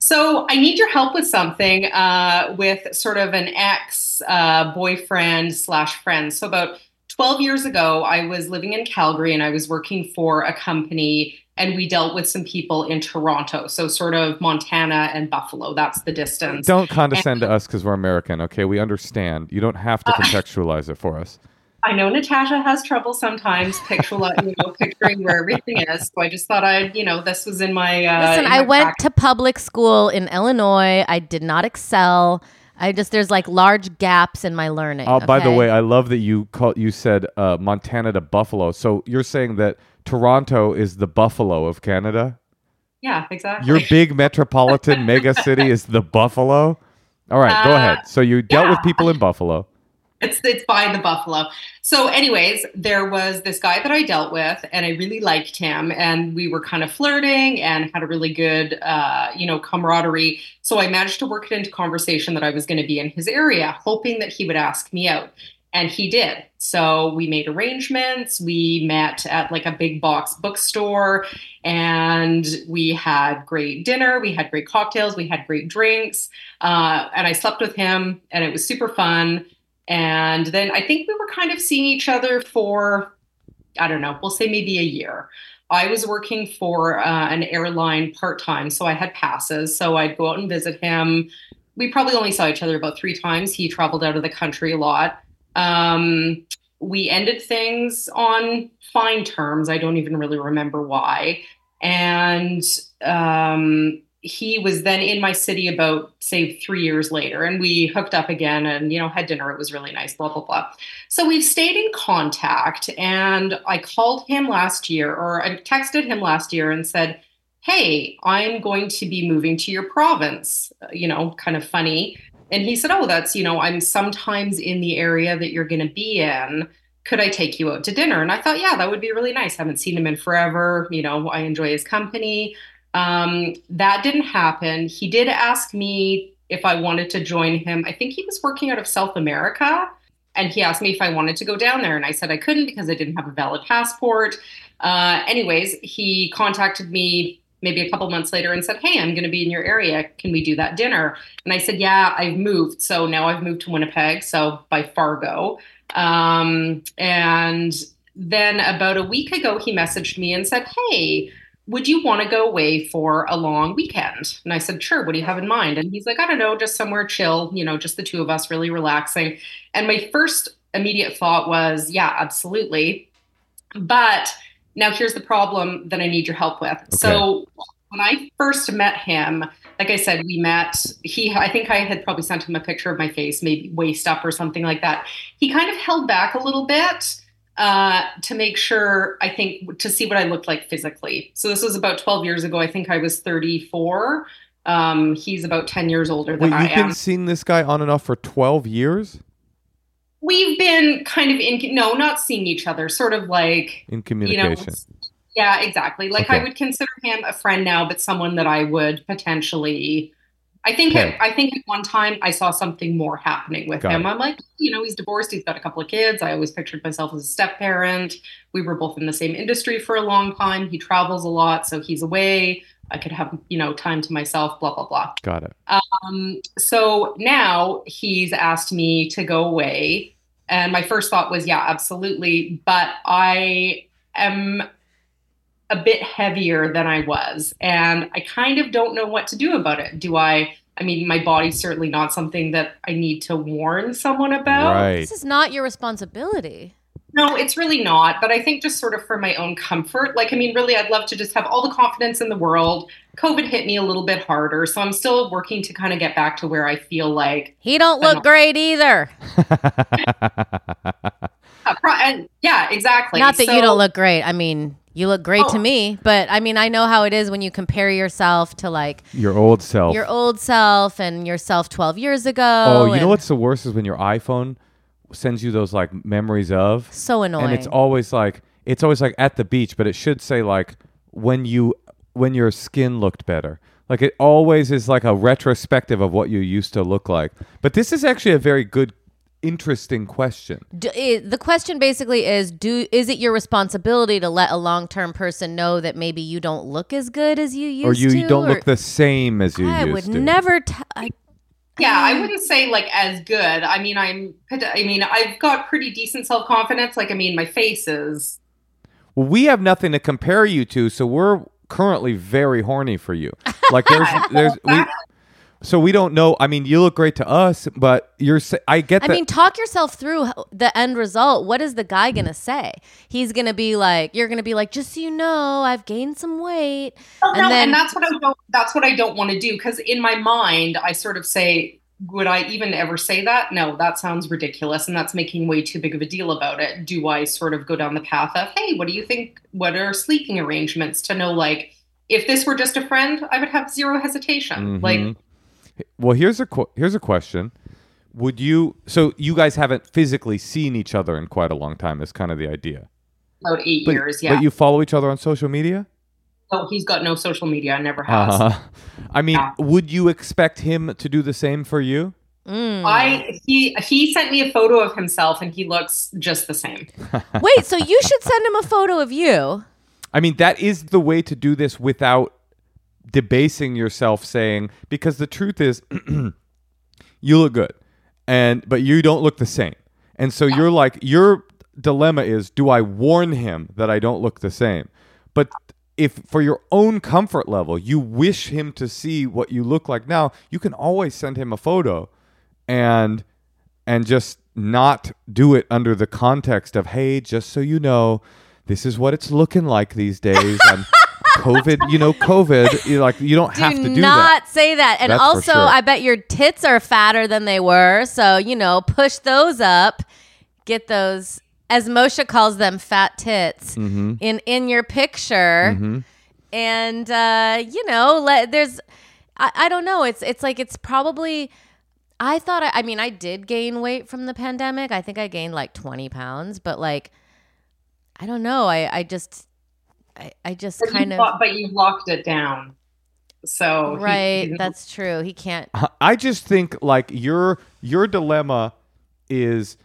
So I need your help with something uh, with sort of an ex uh, boyfriend slash friend. So about 12 years ago, I was living in Calgary and I was working for a company, and we dealt with some people in Toronto. So sort of Montana and Buffalo. That's the distance. Don't condescend to us because we're American, okay? We understand. You don't have Uh, to contextualize it for us. I know Natasha has trouble sometimes picturing, you know, picturing where everything is. So I just thought I'd, you know, this was in my. Uh, Listen, in I went practice. to public school in Illinois. I did not excel. I just there's like large gaps in my learning. Oh, by the way, I love that you call you said uh, Montana to Buffalo. So you're saying that Toronto is the Buffalo of Canada? Yeah, exactly. Your big metropolitan mega city is the Buffalo? All right, go Uh, ahead. So you dealt with people in Buffalo. It's it's by the Buffalo. So, anyways, there was this guy that I dealt with, and I really liked him, and we were kind of flirting and had a really good, uh, you know, camaraderie. So I managed to work it into conversation that I was going to be in his area, hoping that he would ask me out, and he did. So we made arrangements. We met at like a big box bookstore, and we had great dinner. We had great cocktails. We had great drinks, uh, and I slept with him, and it was super fun. And then I think we were kind of seeing each other for, I don't know, we'll say maybe a year. I was working for uh, an airline part time, so I had passes. So I'd go out and visit him. We probably only saw each other about three times. He traveled out of the country a lot. Um, we ended things on fine terms. I don't even really remember why. And um, he was then in my city about say three years later and we hooked up again and you know had dinner. It was really nice blah blah blah. So we've stayed in contact and i called him last year or i texted him last year and said hey i'm going to be moving to your province you know kind of funny. And he said oh that's you know i'm sometimes in the area that you're going to be in. Could i take you out to dinner? And i thought yeah that would be really nice. Haven't seen him in forever. You know i enjoy his company um, that didn't happen. He did ask me if I wanted to join him. I think he was working out of South America. And he asked me if I wanted to go down there. And I said I couldn't because I didn't have a valid passport. Uh, anyways, he contacted me maybe a couple months later and said, Hey, I'm going to be in your area. Can we do that dinner? And I said, Yeah, I've moved. So now I've moved to Winnipeg, so by Fargo. Um, and then about a week ago, he messaged me and said, Hey, would you want to go away for a long weekend? And I said, sure. What do you have in mind? And he's like, I don't know, just somewhere chill, you know, just the two of us, really relaxing. And my first immediate thought was, yeah, absolutely. But now here's the problem that I need your help with. So when I first met him, like I said, we met. He, I think I had probably sent him a picture of my face, maybe waist up or something like that. He kind of held back a little bit uh, to make sure, I think, to see what I looked like physically. So this was about 12 years ago. I think I was 34. Um, he's about 10 years older than Wait, I you've am. been seeing this guy on and off for 12 years We've been kind of in, no, not seeing each other, sort of like, in you know, communication? yeah, exactly. Like I would consider him a friend now, but someone that I would potentially. I think Okay. I think at one time I saw something more happening with Got him. it. I'm like, you know, he's divorced, he's got a couple of kids. I always pictured myself as a step parent. We were both in the same industry for a long time. He travels a lot, so he's away. I could have, you know, time to myself, blah, blah, blah. Got it. Um, so now he's asked me to go away. And my first thought was, yeah, absolutely. But I am a bit heavier than I was. And I kind of don't know what to do about it. Do I? I mean, my body's certainly not something that I need to warn someone about. Right. This is not your responsibility. No, it's really not. But I think just sort of for my own comfort, like, I mean, really, I'd love to just have all the confidence in the world. COVID hit me a little bit harder. So I'm still working to kind of get back to where I feel like, He don't look great either. uh, pro- and yeah, exactly. Not that you don't look great. I mean, you look great to Oh. me, but I mean, I know how it is when you compare yourself to like Your old self. your old self and yourself 12 years ago. oh, you know what's the worst is when your iPhone sends you those like memories of, so annoying? and it's always like it's always like at the beach, but it should say like when you when your skin looked better. Like it always is like a retrospective of what you used to look like. But this is actually a very good, interesting question. Do, i eh, the question basically is do is it your responsibility to let a long-term person know that maybe you don't look as good as you used or you, to you don't or- look the same as you I used would to. never t- I, Yeah, I mm. wouldn't say like as good. I mean, I'm, I mean, I've got pretty decent self confidence. Like, I mean, my face is, Well, we have nothing to compare you to, so we're currently very horny for you. Like there's there's we, so we don't know. I mean, you look great to us, but you're. I get I that. mean, talk yourself through the end result. What is the guy gonna say? He's gonna be like, you're gonna be like, just so you know, I've gained some weight, Oh, and no, then and that's what I don't. That's what I don't want to do because in my mind, I sort of say, would I even ever say that? No, that sounds ridiculous, and that's making way too big of a deal about it. Do I sort of go down the path of, hey, what do you think? What are sleeping arrangements? To know, like, if this were just a friend, I would have zero hesitation. Like, Mhm. Well, here's a qu- here's a question. Would you? So you guys haven't physically seen each other in quite a long time. Is kind of the idea. about eight But, years, yeah. but you follow each other on social media. oh, he's got no social media. Never has. Uh-huh. I mean, Yeah. would you expect him to do the same for you? Mm. I he he sent me a photo of himself, and he looks just the same. wait. So you should send him a photo of you. I mean, that is the way to do this without debasing yourself saying because the truth is you look good and but you don't look the same. And so you're like your dilemma is do I warn him that I don't look the same? But if for your own comfort level you wish him to see what you look like now, you can always send him a photo and and just not do it under the context of hey just so you know this is what it's looking like these days covid you know covid you like you don't Do have to do not that say that. And That's also, sure. I bet your tits are fatter than they were. So you know, push those up. Get those, as Moshe calls them, fat tits Mm-hmm. in in your picture. And uh, you know, let there's. I, I don't know. It's it's like it's probably. I thought I, I mean I did gain weight from the pandemic. I think I gained like 20 pounds, but like I don't know. I I just I, I just But, kind of lo- but you locked it down. So right. he- That's true. He can't. I just think like your your dilemma is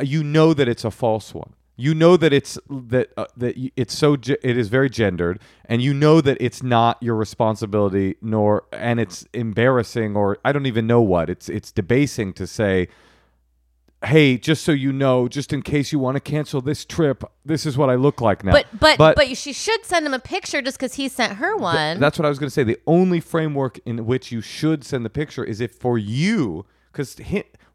you know that it's a false one. You know that it's that uh, that it's so ge- it is very gendered, and you know that it's not your responsibility, nor and it's embarrassing, or I don't even know what it's it's debasing to say. Hey, just so you know, just in case you want to cancel this trip, this is what I look like now. But but But- but, she should send him a picture just because he sent her one. That's what I was going to say. The only framework in which you should send the picture is if for you, because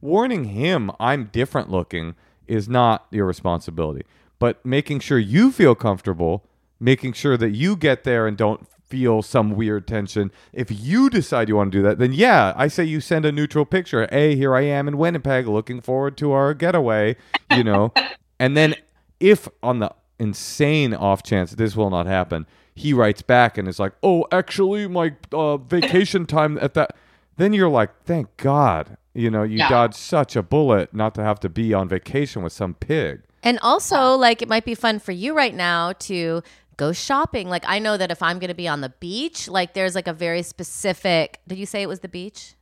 warning him I'm different looking is not your responsibility. But making sure you feel comfortable, making sure that you get there and don't feel some weird tension. If you decide you want to do that, then yeah, I say you send a neutral picture. Hey, here I am in Winnipeg looking forward to our getaway, you know. and then if on the insane off chance this will not happen, he writes back and is like, "Oh, actually, my uh, vacation time at that." Then you're like, "Thank God, you know, you Yeah. dodged such a bullet not to have to be on vacation with some pig." and also, like, it might be fun for you right now to go shopping. Like, I know that if I'm going to be on the beach, like, there's like a very specific. Did you say it was the beach?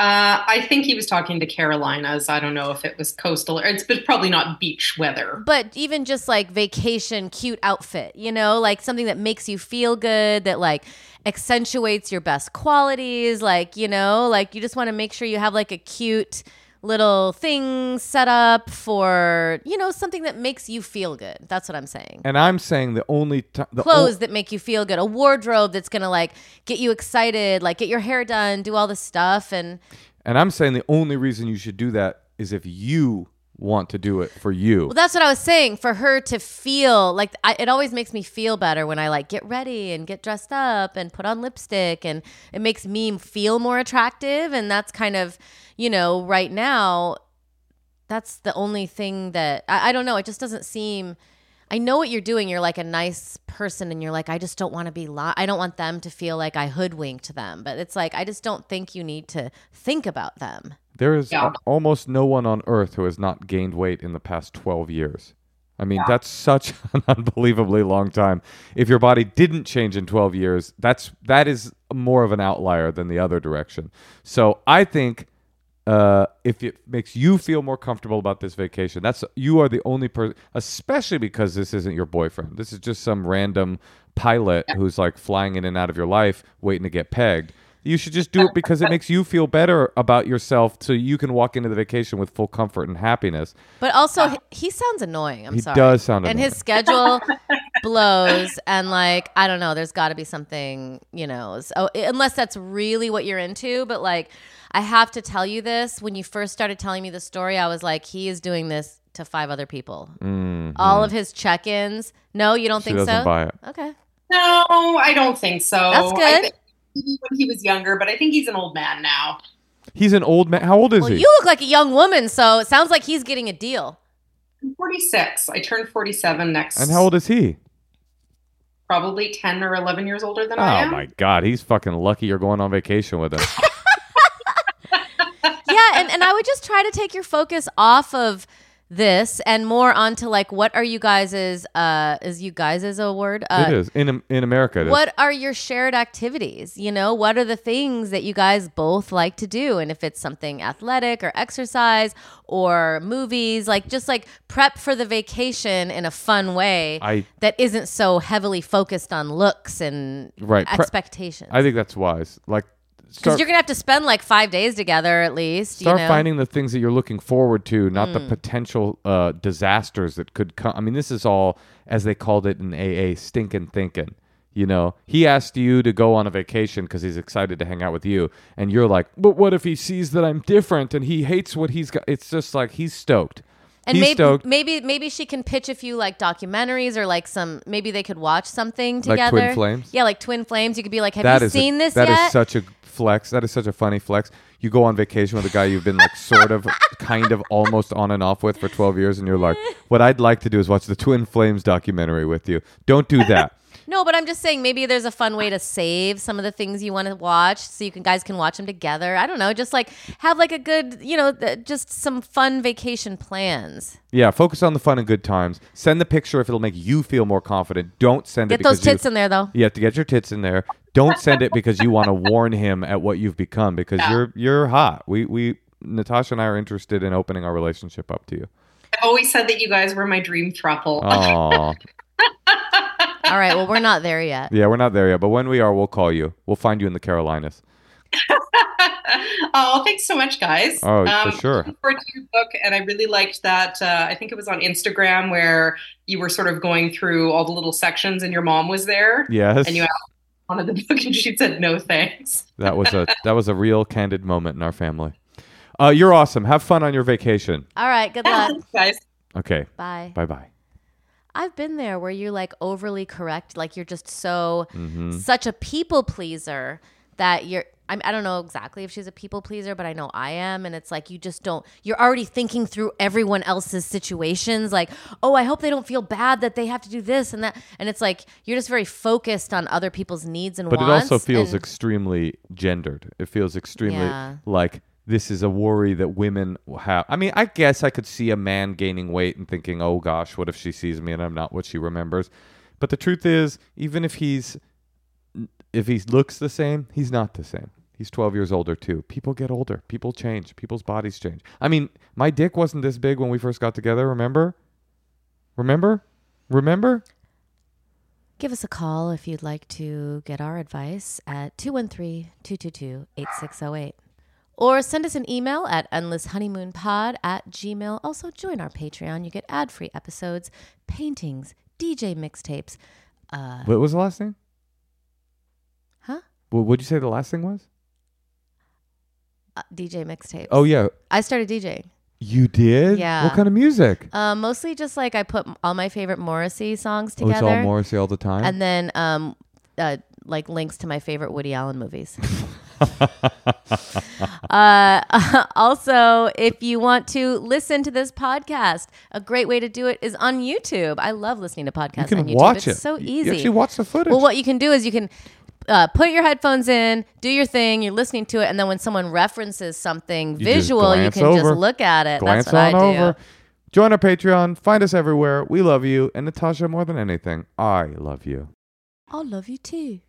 Uh, I think he was talking to Carolinas. I don't know if it was coastal or it's but probably not beach weather. But even just like vacation, cute outfit, you know, like something that makes you feel good, that like accentuates your best qualities. Like, you know, like you just want to make sure you have like a cute little thing set up for, you know, something that makes you feel good. That's what I'm saying. And I'm saying the only time the Clothes that make you feel good, a wardrobe that's to like get you excited, like get your hair done, do all this stuff. And And I'm saying the only reason you should do that is if you want to do it for you. Well, that's what I was saying. For her to feel like I, it always makes me feel better when I like get ready and get dressed up and put on lipstick, and it makes me feel more attractive. And that's kind of, you know, right now, that's the only thing that I, I don't know. It just doesn't seem. I know what you're doing. You're like a nice person, and you're like, I just don't want to be. Li- I don't want them to feel like I hoodwinked them. But it's like I just don't think you need to think about them. There is Yeah. al- almost no one on earth who has not gained weight in the past 12 years. I mean, that's such an unbelievably long time. If your body didn't change in 12 years, that's that is more of an outlier than the other direction. So, I think uh, if it makes you feel more comfortable about this vacation, that's you are the only person, especially because this isn't your boyfriend. This is just some random pilot who's like flying in and out of your life, waiting to get pegged. You should just do it because it makes you feel better about yourself, so you can walk into the vacation with full comfort and happiness. But also, he, he sounds annoying. I'm He sorry. He does sound annoying. and his schedule blows. And like, I don't know. There's got to be something, you know. So unless that's really what you're into, but like, I have to tell you this. When you first started telling me the story, I was like, he is doing this to five other people. All of his check-ins. No, you don't Mm-hmm. She think doesn't so? buy it. Okay. No, I don't think so. That's good. think maybe when he was younger, but I think he's an old man now. He's an old man. How old is Well, he? you look like a young woman, so it sounds like he's getting a deal. I'm 46. I turned 47 next. and how old is he? Probably 10 or 11 years older than I oh, am. Oh my God, he's fucking lucky you're going on vacation with him. yeah, and, and I would just try to take your focus off of this and more onto like what are you guys' is uh is you guys is a word? Uh it is in in America. It is. what are your shared activities? You know, what are the things that you guys both like to do? And if it's something athletic or exercise or movies, like just like prep for the vacation in a fun way I- that isn't so heavily focused on looks and Right, pre- expectations. I think that's wise. Like, Because you're gonna have to spend like five days together at least. start you know? finding the things that you're looking forward to, not Mm. the potential uh, disasters that could come. I mean, this is all, as they called it in AA, stinking thinking. You know, he asked you to go on a vacation because he's excited to hang out with you, and you're like, "But what if he sees that I'm different and he hates what he's got?" It's just like he's stoked. And he's maybe stoked. maybe maybe she can pitch a few like documentaries or like some maybe they could watch something Like together. Twin Flames? Yeah, like Twin Flames. You could be like, Have That you seen a, this That is yet? such a flex. That is such a funny flex. You go on vacation with a guy you've been like sort of, kind of, almost on and off with for twelve years, and you're like, "What I'd like to do is watch the Twin Flames documentary with you." Don't do that. No, but I'm just saying maybe there's a fun way to save some of the things you want to watch so you can guys can watch them together. I don't know, just like have like a good, you know, th- just some fun vacation plans. yeah, focus on the fun and good times. Send the picture if it'll make you feel more confident. Don't send it Get because those tits you, in there though. You have to get your tits in there. Don't send it because you want to warn him at what you've become because you're you're hot. We we Natasha and I are interested in opening our relationship up to you. I've always said that you guys were my dream throuple. All right, well we're not there yet. Yeah, we're not there yet, but when we are, we'll call you. We'll find you in the Carolinas. oh, thanks so much, guys. Oh, for sure. Looking forward to your book, and I really liked that. Uh, I think it was on Instagram where you were sort of going through all the little sections, and your mom was there, Yes, and you asked wanted the book, and she said no thanks. that was a that was a real candid moment in our family. Uh, you're awesome. Have fun on your vacation. All right, good luck. Thanks, guys. Okay, Bye. bye bye. I've been there where you're like overly correct, like you're just so Mm-hmm. such a people pleaser that you're. I, I don't know exactly if she's a people pleaser, but I know I am, and it's like you just don't. You're already thinking through everyone else's situations, like, oh, I hope they don't feel bad that they have to do this and that, and it's like you're just very focused on other people's needs and But it also feels extremely gendered. It feels extremely Yeah. like this is a worry that women have. I mean, I guess I could see a man gaining weight and thinking, "Oh gosh, what if she sees me and I'm not what she remembers?" But the truth is, even if he's if he looks the same, he's not the same. He's 12 years older too. People get older. People change. People's bodies change. I mean, my dick wasn't this big when we first got together, remember? Remember? Remember? Give us a call if you'd like to get our advice at 213 222 8608. Or send us an email at endlesshoneymoonpod at gmail. Also, join our Patreon. You get ad free episodes, paintings, DJ mixtapes. Uh, What was the last thing? huh? What would you say the last thing was? Uh, DJ mixtapes. Oh yeah, I started DJing. You did? Yeah. What kind of music? Uh, mostly just like I put all my favorite Morrissey songs Oh, it's together, all Morrissey all the time. and then um, uh, like links to my favorite Woody Allen movies. uh, also, if you want to listen to this podcast, a great way to do it is on YouTube. I love listening to podcasts you can on YouTube. watch it's it. so easy. You actually watch the footage. Well, what you can do is you can uh, put your headphones in, do your thing, you're listening to it, and then when someone references something You visual, you can over. just look at it. Glance That's what on I do. over. Join our Patreon. Find us everywhere. We love you. And Natasha, more than anything, I love you. I love you too.